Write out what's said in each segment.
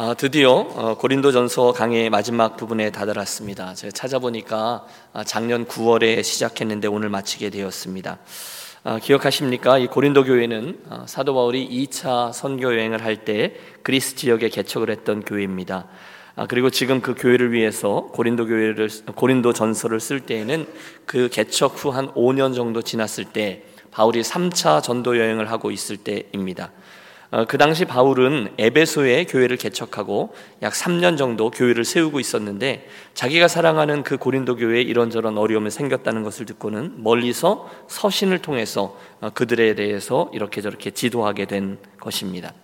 아, 드디어 어, 고린도전서 강의 마지막 부분에 다다랐습니다. 제가 찾아보니까 아, 작년 9월에 시작했는데 오늘 마치게 되었습니다. 아, 기억하십니까? 이 고린도 교회는 아, 사도 바울이 2차 선교 여행을 할 때 그리스 지역에 개척을 했던 교회입니다. 아, 그리고 지금 그 교회를 위해서 고린도 교회를 고린도 전서를 쓸 때에는 그 개척 후 한 5년 정도 지났을 때 바울이 3차 전도 여행을 하고 있을 때입니다. 어, 그 당시 바울은 에베소에 교회를 개척하고 약 3년 정도 교회를 세우고 있었는데 자기가 사랑하는 그 고린도 교회에 이런저런 어려움이 생겼다는 것을 듣고는 멀리서 서신을 통해서 어, 그들에 대해서 이렇게 저렇게 지도하게 된 것입니다.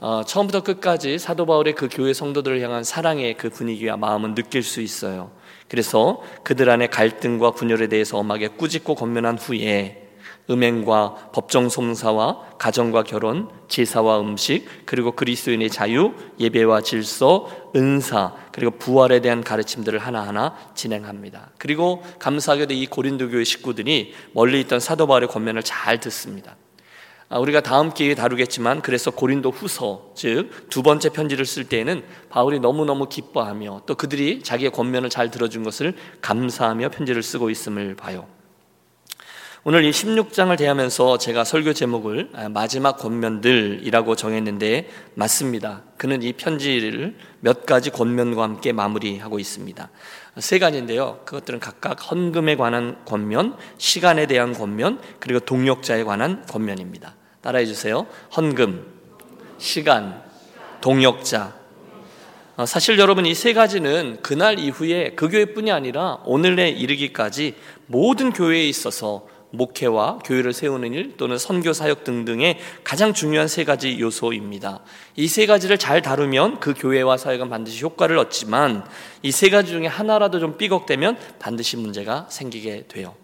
어, 처음부터 끝까지 사도 바울의 그 교회 성도들을 향한 사랑의 그 분위기와 마음은 느낄 수 있어요. 그래서 그들 안에 갈등과 분열에 대해서 엄하게 꾸짖고 권면한 후에 음행과 법정 송사와 가정과 결혼, 제사와 음식, 그리고 그리스도인의 자유, 예배와 질서, 은사, 그리고 부활에 대한 가르침들을 하나하나 진행합니다. 그리고 감사하게도 이 고린도 교회 식구들이 멀리 있던 사도 바울의 권면을 잘 듣습니다. 아, 우리가 다음 기회에 다루겠지만 그래서 고린도 후서 즉 두 번째 편지를 쓸 때에는 바울이 너무너무 기뻐하며 또 그들이 자기의 권면을 잘 들어준 것을 감사하며 편지를 쓰고 있음을 봐요. 오늘 이 16장을 대하면서 제가 설교 제목을 아, 마지막 권면들이라고 정했는데 맞습니다. 그는 이 편지를 몇 가지 권면과 함께 마무리하고 있습니다. 세 가지인데요. 그것들은 각각 헌금에 관한 권면, 시간에 대한 권면, 그리고 동력자에 관한 권면입니다. 따라해 주세요. 헌금, 시간, 동력자. 어, 사실 여러분 이 세 가지는 그날 이후에 그 교회뿐이 아니라 오늘에 이르기까지 모든 교회에 있어서 목회와 교회를 세우는 일 또는 선교 사역 등등의 가장 중요한 세 가지 요소입니다. 이 세 가지를 잘 다루면 그 교회와 사역은 반드시 효과를 얻지만 이 세 가지 중에 하나라도 좀 삐걱대면 반드시 문제가 생기게 돼요.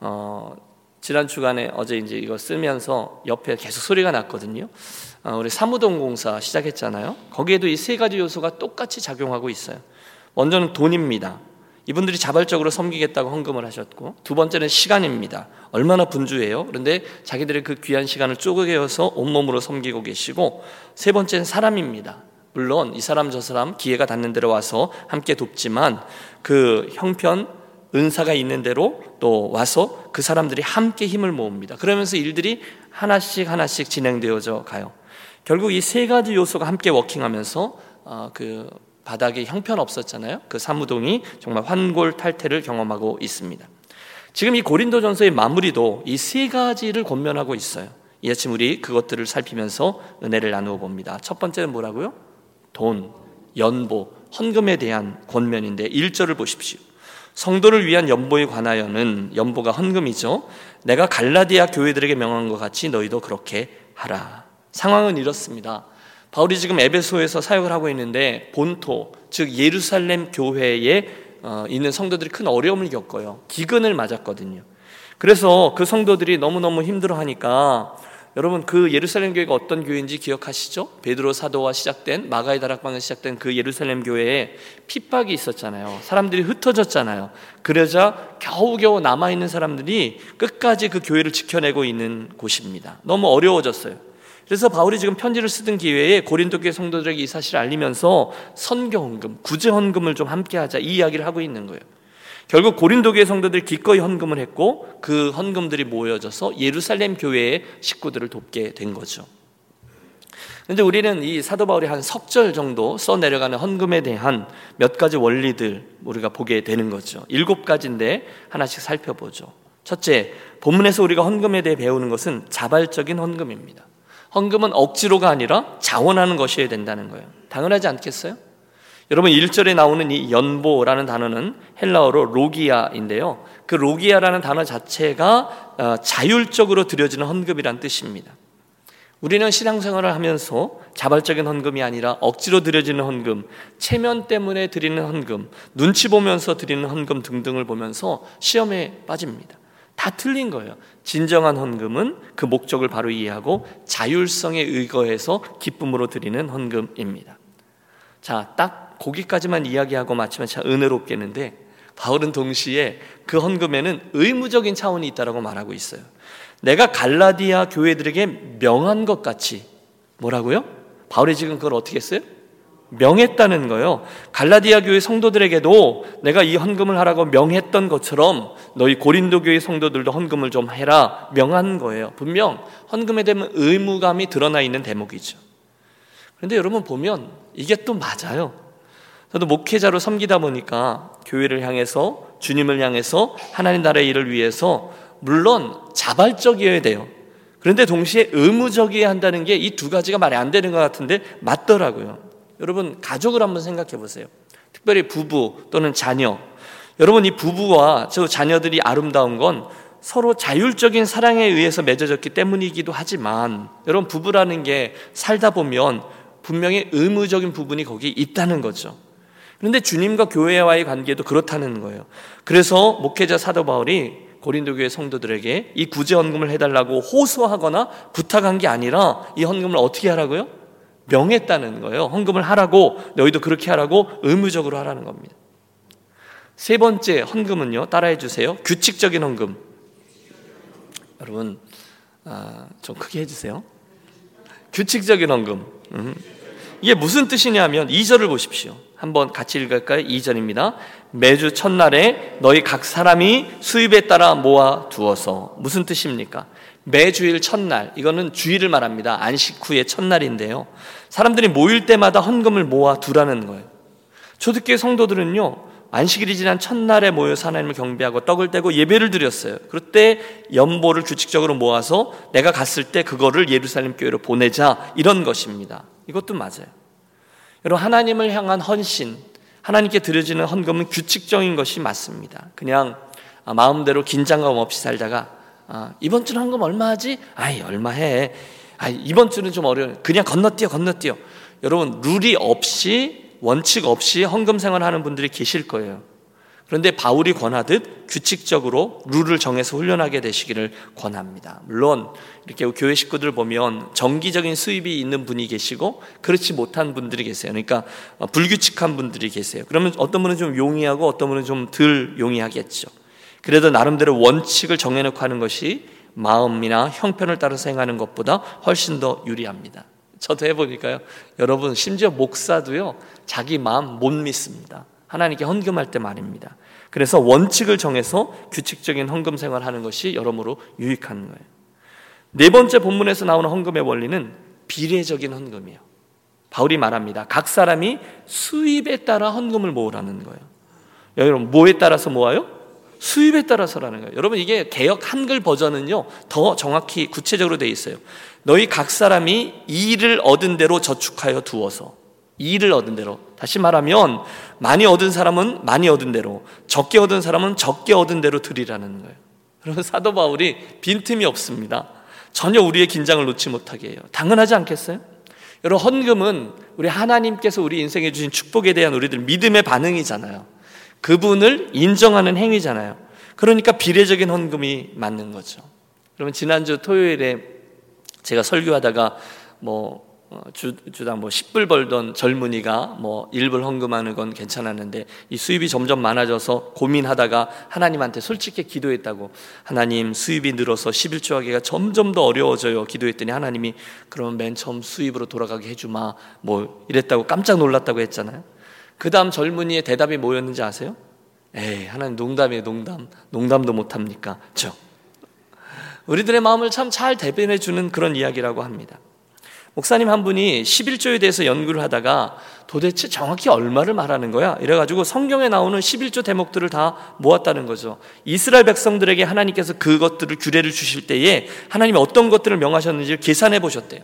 어, 지난 주간에 어제 이제 이거 쓰면서 옆에 계속 소리가 났거든요. 어, 우리 사무동 공사 시작했잖아요. 거기에도 이 세 가지 요소가 똑같이 작용하고 있어요. 먼저는 돈입니다. 이분들이 자발적으로 섬기겠다고 헌금을 하셨고 두 번째는 시간입니다. 얼마나 분주해요. 그런데 자기들의 그 귀한 시간을 쪼개어서 온몸으로 섬기고 계시고 세 번째는 사람입니다. 물론 이 사람 저 사람 기회가 닿는 대로 와서 함께 돕지만 그 형편 은사가 있는 대로 또 와서 그 사람들이 함께 힘을 모읍니다. 그러면서 일들이 하나씩 하나씩 진행되어져 가요. 결국 이 세 가지 요소가 함께 워킹하면서 어, 그 바닥에 형편 없었잖아요. 그 사무동이 정말 환골탈태를 경험하고 있습니다. 지금 이 고린도전서의 마무리도 이 세 가지를 권면하고 있어요. 이 아침 우리 그것들을 살피면서 은혜를 나누어 봅니다. 첫 번째는 뭐라고요? 돈, 연보, 헌금에 대한 권면인데 1절을 보십시오. 성도를 위한 연보에 관하여는 연보가 헌금이죠. 내가 갈라디아 교회들에게 명한 것 같이 너희도 그렇게 하라. 상황은 이렇습니다. 바울이 지금 에베소에서 사역을 하고 있는데 본토 즉 예루살렘 교회에 어, 있는 성도들이 큰 어려움을 겪어요. 기근을 맞았거든요. 그래서 그 성도들이 너무너무 힘들어하니까 여러분 그 예루살렘 교회가 어떤 교회인지 기억하시죠? 베드로 사도와 시작된 마가의 다락방에 시작된 그 예루살렘 교회에 핍박이 있었잖아요. 사람들이 흩어졌잖아요. 그러자 겨우겨우 남아 있는 사람들이 끝까지 그 교회를 지켜내고 있는 곳입니다. 너무 어려워졌어요. 그래서 바울이 지금 편지를 쓰던 기회에 고린도 교회 성도들에게 이 사실을 알리면서 선교 헌금, 구제 헌금을 좀 함께 하자 이 이야기를 하고 있는 거예요. 결국 고린도 교회 성도들이 기꺼이 헌금을 했고 그 헌금들이 모여져서 예루살렘 교회의 식구들을 돕게 된 거죠. 근데 우리는 이 사도 바울이 한 석절 정도 써 내려가는 헌금에 대한 몇 가지 원리들 우리가 보게 되는 거죠. 일곱 가지인데 하나씩 살펴보죠. 첫째, 본문에서 우리가 헌금에 대해 배우는 것은 자발적인 헌금입니다. 헌금은 억지로가 아니라 자원하는 것이어야 된다는 거예요. 당연하지 않겠어요? 여러분 1절에 나오는 이 연보라는 단어는 헬라어로 로기아인데요. 그 로기아라는 단어 자체가 어, 자율적으로 드려지는 헌금이란 뜻입니다. 우리는 신앙생활을 하면서 자발적인 헌금이 아니라 억지로 드려지는 헌금, 체면 때문에 드리는 헌금, 눈치 보면서 드리는 헌금 등등을 보면서 시험에 빠집니다. 다 틀린 거예요. 진정한 헌금은 그 목적을 바로 이해하고 자율성에 의거해서 기쁨으로 드리는 헌금입니다. 자, 딱 거기까지만 이야기하고 마치면 참 은혜롭겠는데 바울은 동시에 그 헌금에는 의무적인 차원이 있다라고 말하고 있어요. 내가 갈라디아 교회들에게 명한 것 같이 뭐라고요? 바울이 지금 그걸 어떻게 했어요? 명했다는 거예요. 갈라디아 교회 성도들에게도 내가 이 헌금을 하라고 명했던 것처럼 너희 고린도 교회 성도들도 헌금을 좀 해라 명한 거예요. 분명 헌금에 대한 의무감이 드러나 있는 대목이죠. 그런데 여러분 보면 이게 또 맞아요. 저도 목회자로 섬기다 보니까 교회를 향해서 주님을 향해서 하나님 나라의 일을 위해서 물론 자발적이어야 돼요. 그런데 동시에 의무적이어야 한다는 게 이 두 가지가 말이 안 되는 것 같은데 맞더라고요. 여러분 가족을 한번 생각해 보세요. 특별히 부부 또는 자녀. 여러분 이 부부와 저 자녀들이 아름다운 건 서로 자율적인 사랑에 의해서 맺어졌기 때문이기도 하지만 여러분 부부라는 게 살다 보면 분명히 의무적인 부분이 거기 있다는 거죠. 그런데 주님과 교회와의 관계도 그렇다는 거예요. 그래서 목회자 사도 바울이 고린도 교회 성도들에게 이 구제 헌금을 해달라고 호소하거나 부탁한 게 아니라 이 헌금을 어떻게 하라고요? 명했다는 거예요. 헌금을 하라고 너희도 그렇게 하라고 의무적으로 하라는 겁니다. 세 번째 헌금은요. 따라해 주세요. 규칙적인 헌금. 여러분 아, 좀 크게 해주세요. 규칙적인 헌금. 음. 이게 무슨 뜻이냐면 2절을 보십시오. 한번 같이 읽을까요? 2절입니다. 매주 첫날에 너희 각 사람이 수입에 따라 모아 두어서 무슨 뜻입니까? 매주일 첫날 이거는 주일을 말합니다. 안식 후의 첫날인데요. 사람들이 모일 때마다 헌금을 모아 두라는 거예요. 초대교회 성도들은요. 안식일이 지난 첫날에 모여서 하나님을 경배하고 떡을 떼고 예배를 드렸어요. 그때 연보를 규칙적으로 모아서 내가 갔을 때 그거를 예루살렘 교회로 보내자 이런 것입니다. 이것도 맞아요. 여러분 하나님을 향한 헌신, 하나님께 드려지는 헌금은 규칙적인 것이 맞습니다. 그냥 아, 마음대로 긴장감 없이 살다가 아, 이번 주는 헌금 얼마 하지? 아이 얼마 해? 아 이번 주는 좀 어려워. 그냥 건너뛰어 건너뛰어. 여러분 룰이 없이 원칙 없이 헌금 생활하는 분들이 계실 거예요. 그런데 바울이 권하듯 규칙적으로 룰을 정해서 훈련하게 되시기를 권합니다. 물론 이렇게 교회 식구들 보면 정기적인 수입이 있는 분이 계시고 그렇지 못한 분들이 계세요. 그러니까 불규칙한 분들이 계세요. 그러면 어떤 분은 좀 용이하고 어떤 분은 좀 덜 용이하겠죠. 그래도 나름대로 원칙을 정해놓고 하는 것이 마음이나 형편을 따라서 행하는 것보다 훨씬 더 유리합니다. 저도 해보니까요. 여러분 심지어 목사도요 자기 마음 못 믿습니다. 하나님께 헌금할 때 말입니다. 그래서 원칙을 정해서 규칙적인 헌금 생활 하는 것이 여러모로 유익한 거예요. 네 번째 본문에서 나오는 헌금의 원리는 비례적인 헌금이에요. 바울이 말합니다. 각 사람이 수입에 따라 헌금을 모으라는 거예요. 여러분 뭐에 따라서 모아요? 수입에 따라서라는 거예요. 여러분 이게 개혁 한글 버전은요 더 정확히 구체적으로 되어 있어요. 너희 각 사람이 이를 얻은 대로 저축하여 두어서 이를 얻은 대로. 다시 말하면 많이 얻은 사람은 많이 얻은 대로, 적게 얻은 사람은 적게 얻은 대로 드리라는 거예요. 여러분 사도 바울이 빈틈이 없습니다. 전혀 우리의 긴장을 놓지 못하게 해요. 당연하지 않겠어요? 여러분 헌금은 우리 하나님께서 우리 인생에 주신 축복에 대한 우리들 믿음의 반응이잖아요. 그분을 인정하는 행위잖아요. 그러니까 비례적인 헌금이 맞는 거죠. 그러면 지난주 토요일에 제가 설교하다가 뭐 어, 주, 주당 뭐 10불 벌던 젊은이가 뭐 1불 헌금하는 건 괜찮았는데 이 수입이 점점 많아져서 고민하다가 하나님한테 솔직히 기도했다고 하나님 수입이 늘어서 11조 하기가 점점 더 어려워져요 기도했더니 하나님이 그러면 맨 처음 수입으로 돌아가게 해주마 뭐 이랬다고 깜짝 놀랐다고 했잖아요 그 다음 젊은이의 대답이 뭐였는지 아세요? 에이 하나님 농담이에요 농담 농담도 못합니까? 저 우리들의 마음을 참 잘 대변해 주는 그런 이야기라고 합니다 목사님 한 분이 11조에 대해서 연구를 하다가 도대체 정확히 얼마를 말하는 거야? 이래가지고 성경에 나오는 11조 대목들을 다 모았다는 거죠. 이스라엘 백성들에게 하나님께서 그것들을 규례를 주실 때에 하나님이 어떤 것들을 명하셨는지를 계산해 보셨대요.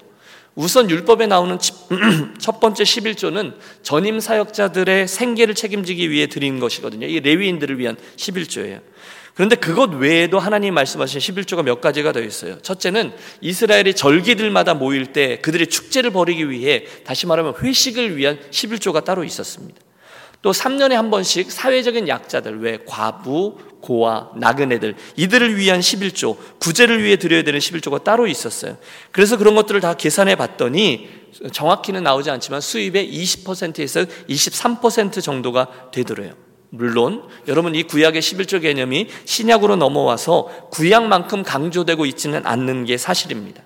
우선 율법에 나오는 첫 번째 11조는 전임 사역자들의 생계를 책임지기 위해 드린 것이거든요. 이 레위인들을 위한 11조예요. 그런데 그것 외에도 하나님 말씀하신 11조가 몇 가지가 더 있어요. 첫째는 이스라엘이 절기들마다 모일 때 그들의 축제를 벌이기 위해 다시 말하면 회식을 위한 11조가 따로 있었습니다. 또 3년에 한 번씩 사회적인 약자들, 왜 과부, 고아, 나그네들 이들을 위한 11조, 구제를 위해 드려야 되는 11조가 따로 있었어요. 그래서 그런 것들을 다 계산해 봤더니 정확히는 나오지 않지만 수입의 20%에서 23% 정도가 되더래요. 물론 여러분 이 구약의 11조 개념이 신약으로 넘어와서 구약만큼 강조되고 있지는 않는 게 사실입니다.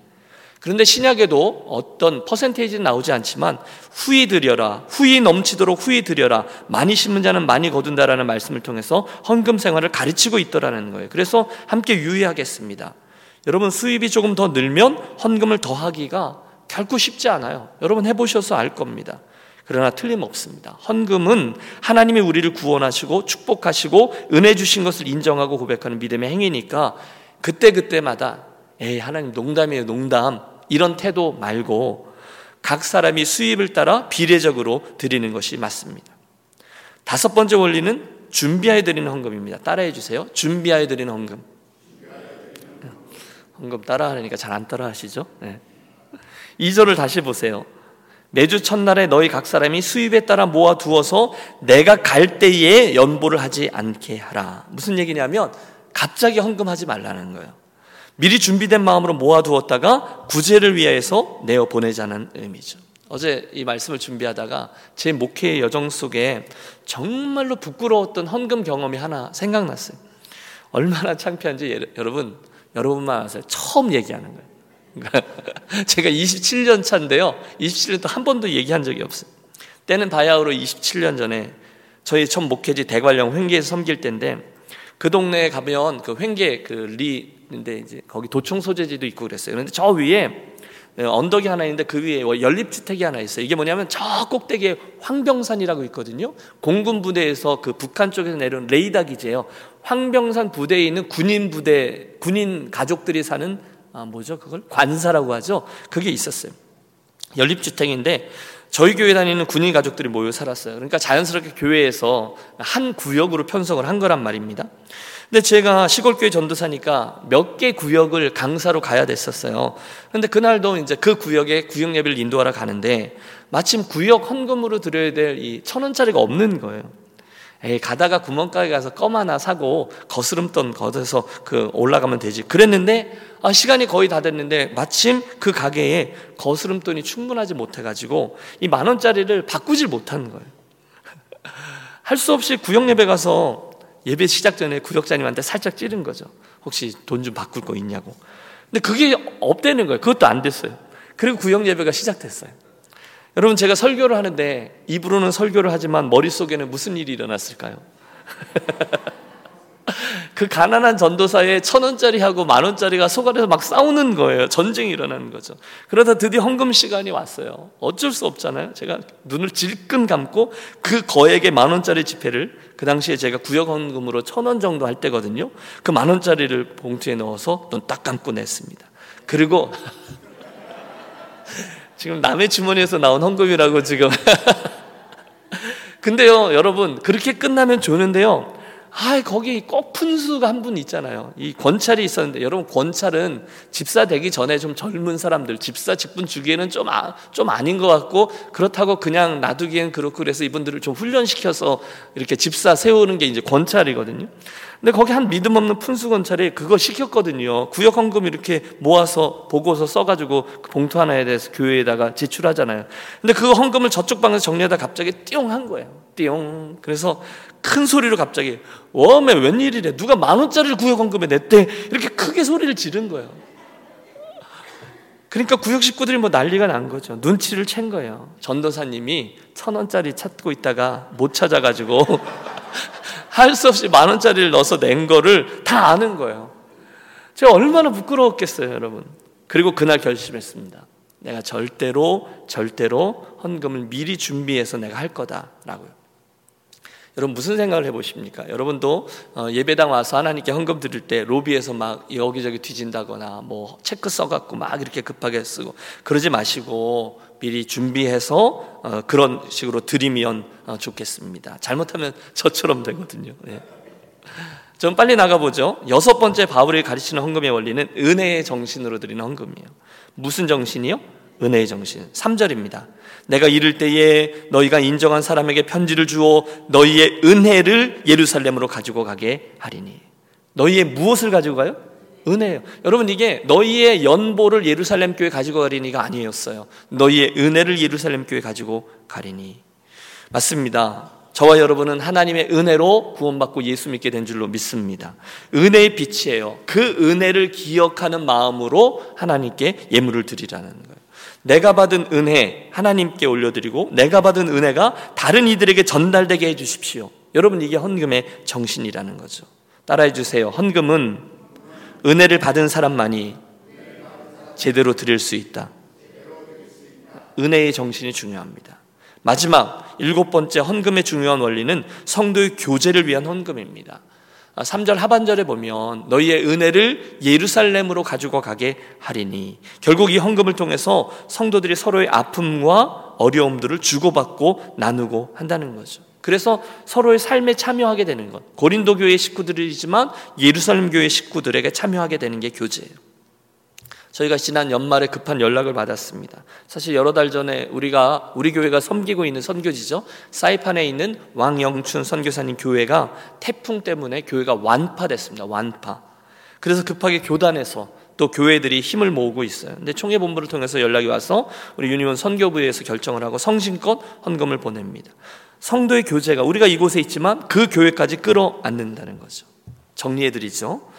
그런데 신약에도 어떤 퍼센테이지는 나오지 않지만 후이 드려라 후이 넘치도록 후이 드려라 많이 심은 자는 많이 거둔다라는 말씀을 통해서 헌금 생활을 가르치고 있더라는 거예요. 그래서 함께 유의하겠습니다. 여러분 수입이 조금 더 늘면 헌금을 더하기가 결코 쉽지 않아요. 여러분 해보셔서 알 겁니다. 그러나 틀림없습니다. 헌금은 하나님이 우리를 구원하시고 축복하시고 은혜 주신 것을 인정하고 고백하는 믿음의 행위니까 그때그때마다 에이 하나님 농담이에요 농담 이런 태도 말고 각 사람이 수입을 따라 비례적으로 드리는 것이 맞습니다. 다섯 번째 원리는 준비하여 드리는 헌금입니다. 따라해 주세요. 준비하여 드리는 헌금. 헌금 따라하니까 잘 안 따라하시죠? 네. 2절을 다시 보세요. 매주 첫날에 너희 각 사람이 수입에 따라 모아 두어서 내가 갈 때에 연보를 하지 않게 하라. 무슨 얘기냐면 갑자기 헌금하지 말라는 거예요. 미리 준비된 마음으로 모아두었다가 구제를 위해서 내어 보내자는 의미죠. 어제 이 말씀을 준비하다가 제 목회의 여정 속에 정말로 부끄러웠던 헌금 경험이 하나 생각났어요. 얼마나 창피한지 여러분, 여러분만 아세요. 처음 얘기하는 거예요. 그러니까 제가 27년 차인데요. 27년 한 번도 얘기한 적이 없어요. 때는 바야흐로 27년 전에 저희 첫 목회지 대관령 횡계에서 섬길 때인데 그 동네에 가면 그 횡계 그 리 인데 이제 거기 도청 소재지도 있고 그랬어요. 그런데 저 위에 어, 언덕이 하나 있는데 그 위에 뭐 연립주택이 하나 있어요. 이게 뭐냐면 저 꼭대기에 황병산이라고 있거든요. 공군 부대에서 그 북한 쪽에서 내려온 레이더 기지예요. 황병산 부대에 있는 군인 부대, 군인 가족들이 사는 아, 뭐죠? 그걸 관사라고 하죠. 그게 있었어요. 연립주택인데 저희 교회 다니는 군인 가족들이 모여 살았어요. 그러니까 자연스럽게 교회에서 한 구역으로 편성을 한 거란 말입니다. 근데 제가 시골교회 전도사니까 몇 개 구역을 강사로 가야 됐었어요. 근데 그날도 이제 그 구역에 구역 예배를 인도하러 가는데 마침 구역 헌금으로 드려야 될 이 천 원짜리가 없는 거예요. 에이, 가다가 구멍가게 가서 껌 하나 사고 거스름돈 걷어서 그 올라가면 되지. 그랬는데 아, 시간이 거의 다 됐는데 마침 그 가게에 거스름돈이 충분하지 못해가지고 이 만 원짜리를 바꾸질 못하는 거예요. 할 수 없이 구역 예배 가서 예배 시작 전에 구역자님한테 살짝 찌른 거죠. 혹시 돈 좀 바꿀 거 있냐고. 근데 그게 없대는 거예요. 그것도 안 됐어요. 그리고 구역 예배가 시작됐어요. 여러분 제가 설교를 하는데 입으로는 설교를 하지만 머릿속에는 무슨 일이 일어났을까요? 그 가난한 전도사의 천 원짜리하고 만 원짜리가 소갈에서 막 싸우는 거예요. 전쟁이 일어나는 거죠. 그러다 드디어 헌금 시간이 왔어요. 어쩔 수 없잖아요. 제가 눈을 질끈 감고 그 거액의 만 원짜리 지폐를 그 당시에 제가 구역 헌금으로 천 원 정도 할 때거든요. 그 만 원짜리를 봉투에 넣어서 눈 딱 감고 냈습니다. 그리고 지금 남의 주머니에서 나온 헌금이라고 지금. 근데요, 여러분, 그렇게 끝나면 좋는데요. 아, 거기 꼭 푼수가 한 분 있잖아요. 이 권찰이 있었는데, 여러분, 권찰은 집사 되기 전에 좀 젊은 사람들, 집사 직분 주기에는 좀, 아, 좀 아닌 것 같고, 그렇다고 그냥 놔두기엔 그렇고, 그래서 이분들을 좀 훈련시켜서 이렇게 집사 세우는 게 이제 권찰이거든요. 근데 거기 한 믿음 없는 푼수건찰이 그거 시켰거든요. 구역 헌금 이렇게 모아서 보고서 써가지고 그 봉투 하나에 대해서 교회에다가 제출하잖아요. 근데 그 헌금을 저쪽 방에서 정리하다 갑자기 띠용 한 거예요. 띠용. 그래서 큰 소리로 갑자기 웜에 웬일이래. 누가 만 원짜리를 구역 헌금에 냈대. 이렇게 크게 소리를 지른 거예요. 그러니까 구역 식구들이 뭐 난리가 난 거죠. 눈치를 챈 거예요. 전도사님이 천 원짜리 찾고 있다가 못 찾아가지고 할 수 없이 만 원짜리를 넣어서 낸 거를 다 아는 거예요. 제가 얼마나 부끄러웠겠어요, 여러분. 그리고 그날 결심했습니다. 내가 절대로 절대로 헌금을 미리 준비해서 내가 할 거다라고요. 여러분 무슨 생각을 해보십니까? 여러분도 어, 예배당 와서 하나님께 헌금 드릴 때 로비에서 막 여기저기 뒤진다거나 뭐 체크 써갖고 막 이렇게 급하게 쓰고 그러지 마시고 미리 준비해서 어, 그런 식으로 드리면 어, 좋겠습니다. 잘못하면 저처럼 되거든요. 예. 좀 빨리 나가보죠. 여섯 번째 바울이 가르치는 헌금의 원리는 은혜의 정신으로 드리는 헌금이에요. 무슨 정신이요? 은혜의 정신. 3절입니다. 내가 이를 때에 너희가 인정한 사람에게 편지를 주어 너희의 은혜를 예루살렘으로 가지고 가게 하리니. 너희의 무엇을 가지고 가요? 은혜예요. 여러분 이게 너희의 연보를 예루살렘 교회 가지고 가리니가 아니었어요. 너희의 은혜를 예루살렘 교회 가지고 가리니. 맞습니다. 저와 여러분은 하나님의 은혜로 구원받고 예수 믿게 된 줄로 믿습니다. 은혜의 빛이에요. 그 은혜를 기억하는 마음으로 하나님께 예물을 드리라는 거예요. 내가 받은 은혜 하나님께 올려드리고 내가 받은 은혜가 다른 이들에게 전달되게 해주십시오. 여러분 이게 헌금의 정신이라는 거죠. 따라해 주세요. 헌금은 은혜를 받은 사람만이 제대로 드릴 수 있다. 은혜의 정신이 중요합니다. 마지막 일곱 번째 헌금의 중요한 원리는 성도의 교제를 위한 헌금입니다. 3절 아, 하반절에 보면 너희의 은혜를 예루살렘으로 가지고 가게 하리니 결국 이 헌금을 통해서 성도들이 서로의 아픔과 어려움들을 주고받고 나누고 한다는 거죠. 그래서 서로의 삶에 참여하게 되는 것. 고린도 교회 식구들이지만 예루살렘 교회 식구들에게 참여하게 되는 게 교제예요. 저희가 지난 연말에 급한 연락을 받았습니다. 사실 여러 달 전에 우리가 우리 교회가 섬기고 있는 선교지죠. 사이판에 있는 왕영춘 선교사님 교회가 태풍 때문에 교회가 완파됐습니다. 완파. 그래서 급하게 교단에서 또 교회들이 힘을 모으고 있어요. 근데 총회 본부를 통해서 연락이 와서 우리 유니온 선교부에서 결정을 하고 성심껏 헌금을 보냅니다. 성도의 교제가 우리가 이곳에 있지만 그 교회까지 끌어안는다는 거죠. 정리해 드리죠.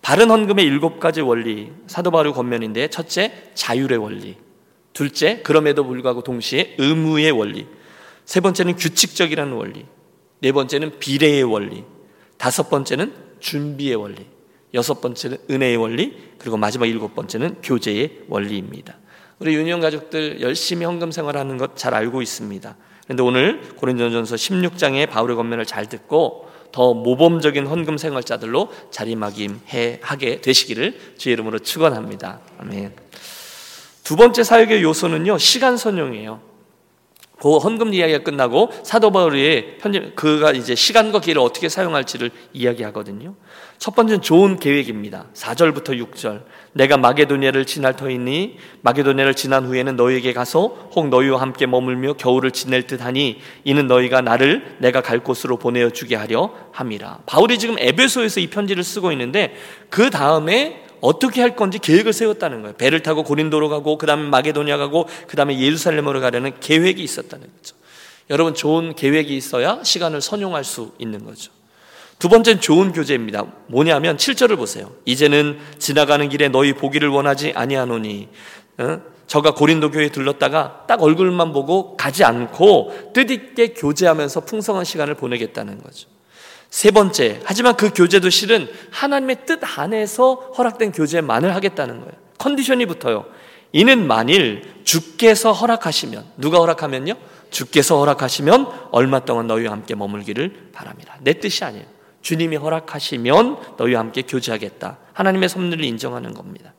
바른 헌금의 일곱 가지 원리 사도 바울 권면인데 첫째 자율의 원리. 둘째 그럼에도 불구하고 동시에 의무의 원리. 세 번째는 규칙적이라는 원리. 네 번째는 비례의 원리. 다섯 번째는 준비의 원리. 여섯 번째는 은혜의 원리. 그리고 마지막 일곱 번째는 교제의 원리입니다. 우리 유니온 가족들 열심히 헌금 생활하는 것 잘 알고 있습니다. 그런데 오늘 고린도전서 16장의 바울의 권면을 잘 듣고 더 모범적인 헌금 생활자들로 자리막임해 하게 되시기를 주의 이름으로 축원합니다. 아멘. 두 번째 사역의 요소는요 시간 선용이에요. 그 헌금 이야기가 끝나고 사도 바울의 편집 그가 이제 시간과 기회를 어떻게 사용할지를 이야기하거든요. 첫 번째는 좋은 계획입니다. 4절부터 6절. 내가 마게도니아를 지날 터이니 마게도니아를 지난 후에는 너희에게 가서 혹 너희와 함께 머물며 겨울을 지낼 듯하니 이는 너희가 나를 내가 갈 곳으로 보내어 주게 하려 함이라. 바울이 지금 에베소에서 이 편지를 쓰고 있는데 그 다음에 어떻게 할 건지 계획을 세웠다는 거예요. 배를 타고 고린도로 가고 그다음에 마게도니아 가고 그다음에 예루살렘으로 가려는 계획이 있었다는 거죠. 여러분 좋은 계획이 있어야 시간을 선용할 수 있는 거죠. 두 번째는 좋은 교제입니다. 뭐냐면 7절을 보세요. 이제는 지나가는 길에 너희 보기를 원하지 아니하노니 어? 저가 고린도 교회에 들렀다가 딱 얼굴만 보고 가지 않고 뜻있게 교제하면서 풍성한 시간을 보내겠다는 거죠. 세 번째, 하지만 그 교제도 실은 하나님의 뜻 안에서 허락된 교제만을 하겠다는 거예요. 컨디션이 붙어요. 이는 만일 주께서 허락하시면 누가 허락하면요? 주께서 허락하시면 얼마 동안 너희와 함께 머물기를 바랍니다. 내 뜻이 아니에요. 주님이 허락하시면 너희와 함께 교제하겠다. 하나님의 섭리를 인정하는 겁니다.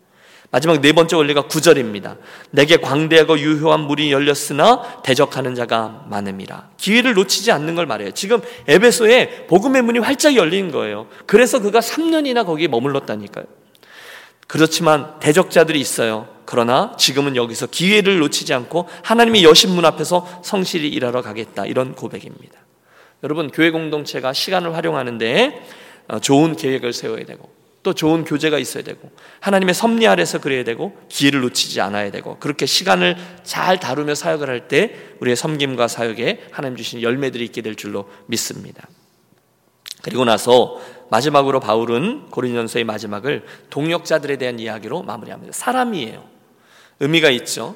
마지막 네 번째 원리가 구절입니다. 내게 광대하고 유효한 물이 열렸으나 대적하는 자가 많음이라. 기회를 놓치지 않는 걸 말해요. 지금 에베소에 복음의 문이 활짝 열린 거예요. 그래서 그가 3년이나 거기에 머물렀다니까요. 그렇지만 대적자들이 있어요. 그러나 지금은 여기서 기회를 놓치지 않고 하나님의 여신 문 앞에서 성실히 일하러 가겠다. 이런 고백입니다. 여러분 교회 공동체가 시간을 활용하는데 어, 좋은 계획을 세워야 되고 또 좋은 교제가 있어야 되고 하나님의 섭리 아래서 그래야 되고 기회를 놓치지 않아야 되고 그렇게 시간을 잘 다루며 사역을 할 때 우리의 섬김과 사역에 하나님 주신 열매들이 있게 될 줄로 믿습니다. 그리고 나서 마지막으로 바울은 고린전서의 마지막을 동역자들에 대한 이야기로 마무리합니다. 사람이에요. 의미가 있죠.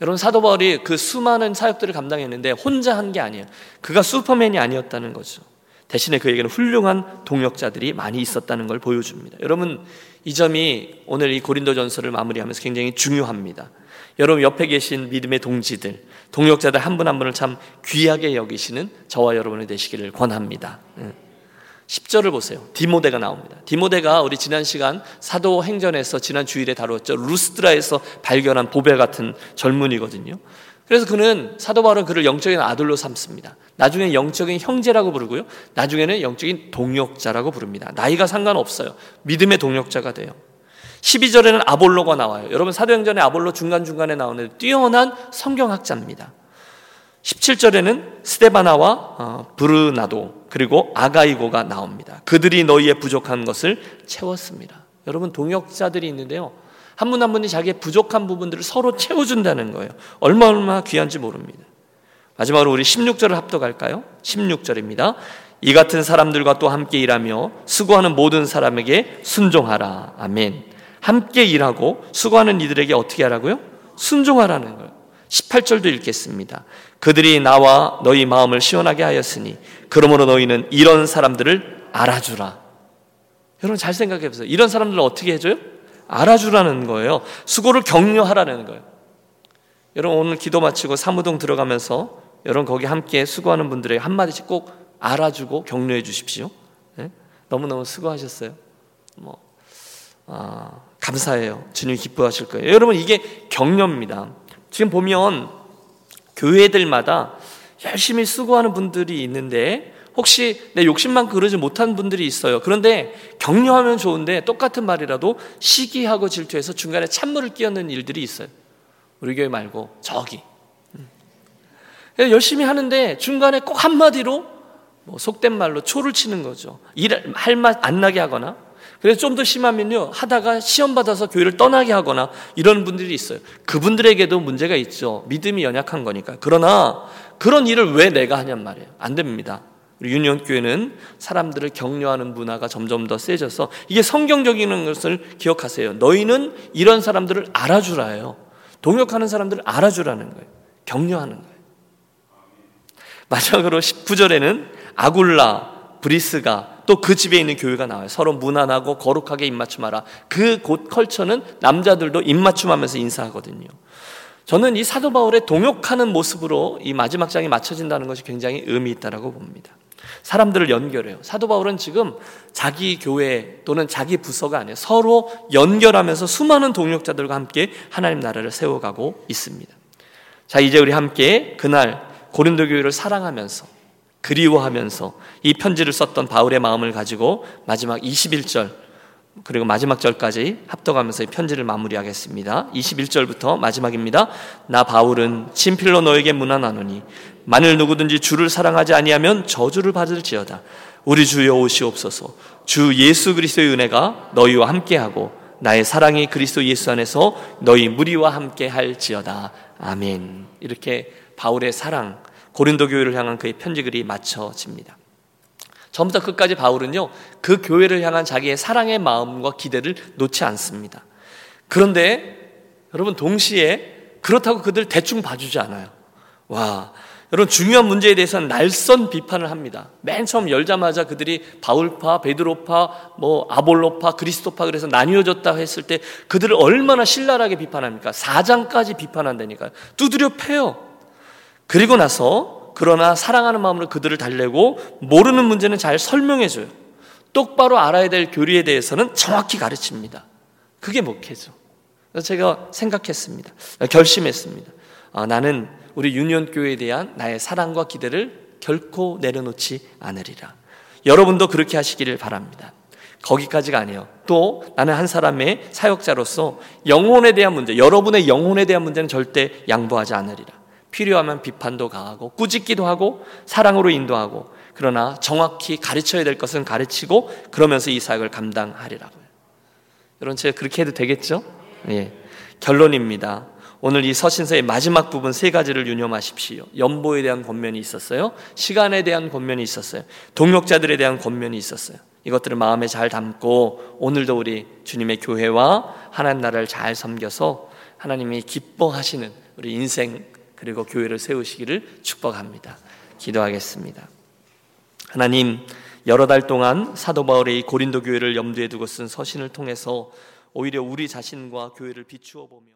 여러분 사도 바울이 그 수많은 사역들을 감당했는데 혼자 한 게 아니에요. 그가 슈퍼맨이 아니었다는 거죠. 대신에 그에게는 훌륭한 동역자들이 많이 있었다는 걸 보여줍니다. 여러분 이 점이 오늘 이 고린도전서를 마무리하면서 굉장히 중요합니다. 여러분 옆에 계신 믿음의 동지들, 동역자들 한 분한 한 분을 참 귀하게 여기시는 저와 여러분이 되시기를 권합니다. 10절을 보세요. 디모데가 나옵니다. 디모데가 우리 지난 시간 사도 행전에서 지난 주일에 다루었죠. 루스드라에서 발견한 보배 같은 젊은이거든요. 그래서 그는 사도 바울은 그를 영적인 아들로 삼습니다. 나중에 영적인 형제라고 부르고요. 나중에는 영적인 동역자라고 부릅니다. 나이가 상관없어요. 믿음의 동역자가 돼요. 12절에는 아볼로가 나와요. 여러분 사도행전에 아볼로 중간중간에 나오는 뛰어난 성경학자입니다. 17절에는 스테바나와 어, 브르나도 그리고 아가이고가 나옵니다. 그들이 너희의 부족한 것을 채웠습니다. 여러분 동역자들이 있는데요. 한 분 한 분이 자기의 부족한 부분들을 서로 채워준다는 거예요. 얼마 얼마 귀한지 모릅니다. 마지막으로 우리 16절을 합독할까요? 16절입니다. 이 같은 사람들과 또 함께 일하며 수고하는 모든 사람에게 순종하라. 아멘. 함께 일하고 수고하는 이들에게 어떻게 하라고요? 순종하라는 거예요. 18절도 읽겠습니다. 그들이 나와 너희 마음을 시원하게 하였으니 그러므로 너희는 이런 사람들을 알아주라. 여러분 잘 생각해 보세요. 이런 사람들을 어떻게 해줘요? 알아주라는 거예요. 수고를 격려하라는 거예요. 여러분 오늘 기도 마치고 사무동 들어가면서 여러분 거기 함께 수고하는 분들에게 한마디씩 꼭 알아주고 격려해 주십시오. 네? 너무너무 수고하셨어요. 뭐, 아, 감사해요. 주님 기뻐하실 거예요. 여러분 이게 격려입니다. 지금 보면 교회들마다 열심히 수고하는 분들이 있는데 혹시 내 욕심만 그러지 못한 분들이 있어요. 그런데 격려하면 좋은데 똑같은 말이라도 시기하고 질투해서 중간에 찬물을 끼얹는 일들이 있어요. 우리 교회 말고 저기. 음. 열심히 하는데 중간에 꼭 한마디로 뭐 속된 말로 초를 치는 거죠. 일 할 맛 안 나게 하거나 그래서 좀 더 심하면요 하다가 시험 받아서 교회를 떠나게 하거나 이런 분들이 있어요. 그분들에게도 문제가 있죠. 믿음이 연약한 거니까. 그러나 그런 일을 왜 내가 하냔 말이에요. 안 됩니다. 우리 유니온 교회는 사람들을 격려하는 문화가 점점 더 세져서 이게 성경적인 것을 기억하세요. 너희는 이런 사람들을 알아주라요. 동역하는 사람들을 알아주라는 거예요. 격려하는 거예요. 마지막으로 19절에는 아굴라, 브리스가 또 그 집에 있는 교회가 나와요. 서로 무난하고 거룩하게 입맞춤하라. 그 곳 컬처는 남자들도 입맞춤하면서 인사하거든요. 저는 이 사도 바울의 동역하는 모습으로 이 마지막 장이 맞춰진다는 것이 굉장히 의미 있다라고 봅니다. 사람들을 연결해요. 사도 바울은 지금 자기 교회 또는 자기 부서가 아니에요. 서로 연결하면서 수많은 동역자들과 함께 하나님 나라를 세워가고 있습니다. 자, 이제 우리 함께 그날 고린도 교회를 사랑하면서 그리워하면서 이 편지를 썼던 바울의 마음을 가지고 마지막 21절 그리고 마지막 절까지 합독하면서 이 편지를 마무리하겠습니다. 21절부터 마지막입니다. 나 바울은 친필로 너에게 문안하노니 만일 누구든지 주를 사랑하지 아니하면 저주를 받을지어다. 우리 주여 오시옵소서. 주 예수 그리스도의 은혜가 너희와 함께하고 나의 사랑이 그리스도 예수 안에서 너희 무리와 함께 할지어다. 아멘. 이렇게 바울의 사랑, 고린도 교회를 향한 그의 편지글이 맞춰집니다. 처음부터 끝까지 바울은요, 그 교회를 향한 자기의 사랑의 마음과 기대를 놓지 않습니다. 그런데 여러분 동시에 그렇다고 그들 대충 봐주지 않아요. 와, 여러분 중요한 문제에 대해서는 날선 비판을 합니다. 맨 처음 열자마자 그들이 바울파, 베드로파, 뭐 아볼로파, 그리스도파 그래서 나뉘어졌다 했을 때 그들을 얼마나 신랄하게 비판합니까? 사장까지 비판한다니까요. 두드려 패요. 그리고 나서 그러나 사랑하는 마음으로 그들을 달래고 모르는 문제는 잘 설명해 줘요. 똑바로 알아야 될 교리에 대해서는 정확히 가르칩니다. 그게 목회죠. 제가 생각했습니다. 결심했습니다. 아, 나는 우리 유니온 교회에 대한 나의 사랑과 기대를 결코 내려놓지 않으리라. 여러분도 그렇게 하시기를 바랍니다. 거기까지가 아니에요. 또 나는 한 사람의 사역자로서 영혼에 대한 문제, 여러분의 영혼에 대한 문제는 절대 양보하지 않으리라. 필요하면 비판도 가하고 꾸짖기도 하고 사랑으로 인도하고 그러나 정확히 가르쳐야 될 것은 가르치고 그러면서 이 사역을 감당하리라고요. 여러분 제가 그렇게 해도 되겠죠? 예. 결론입니다. 오늘 이 서신서의 마지막 부분 세 가지를 유념하십시오. 연보에 대한 권면이 있었어요. 시간에 대한 권면이 있었어요. 동역자들에 대한 권면이 있었어요. 이것들을 마음에 잘 담고 오늘도 우리 주님의 교회와 하나님 나라를 잘 섬겨서 하나님이 기뻐하시는 우리 인생 그리고 교회를 세우시기를 축복합니다. 기도하겠습니다. 하나님 여러 달 동안 사도 바울의 고린도 교회를 염두에 두고 쓴 서신을 통해서 오히려 우리 자신과 교회를 비추어 보며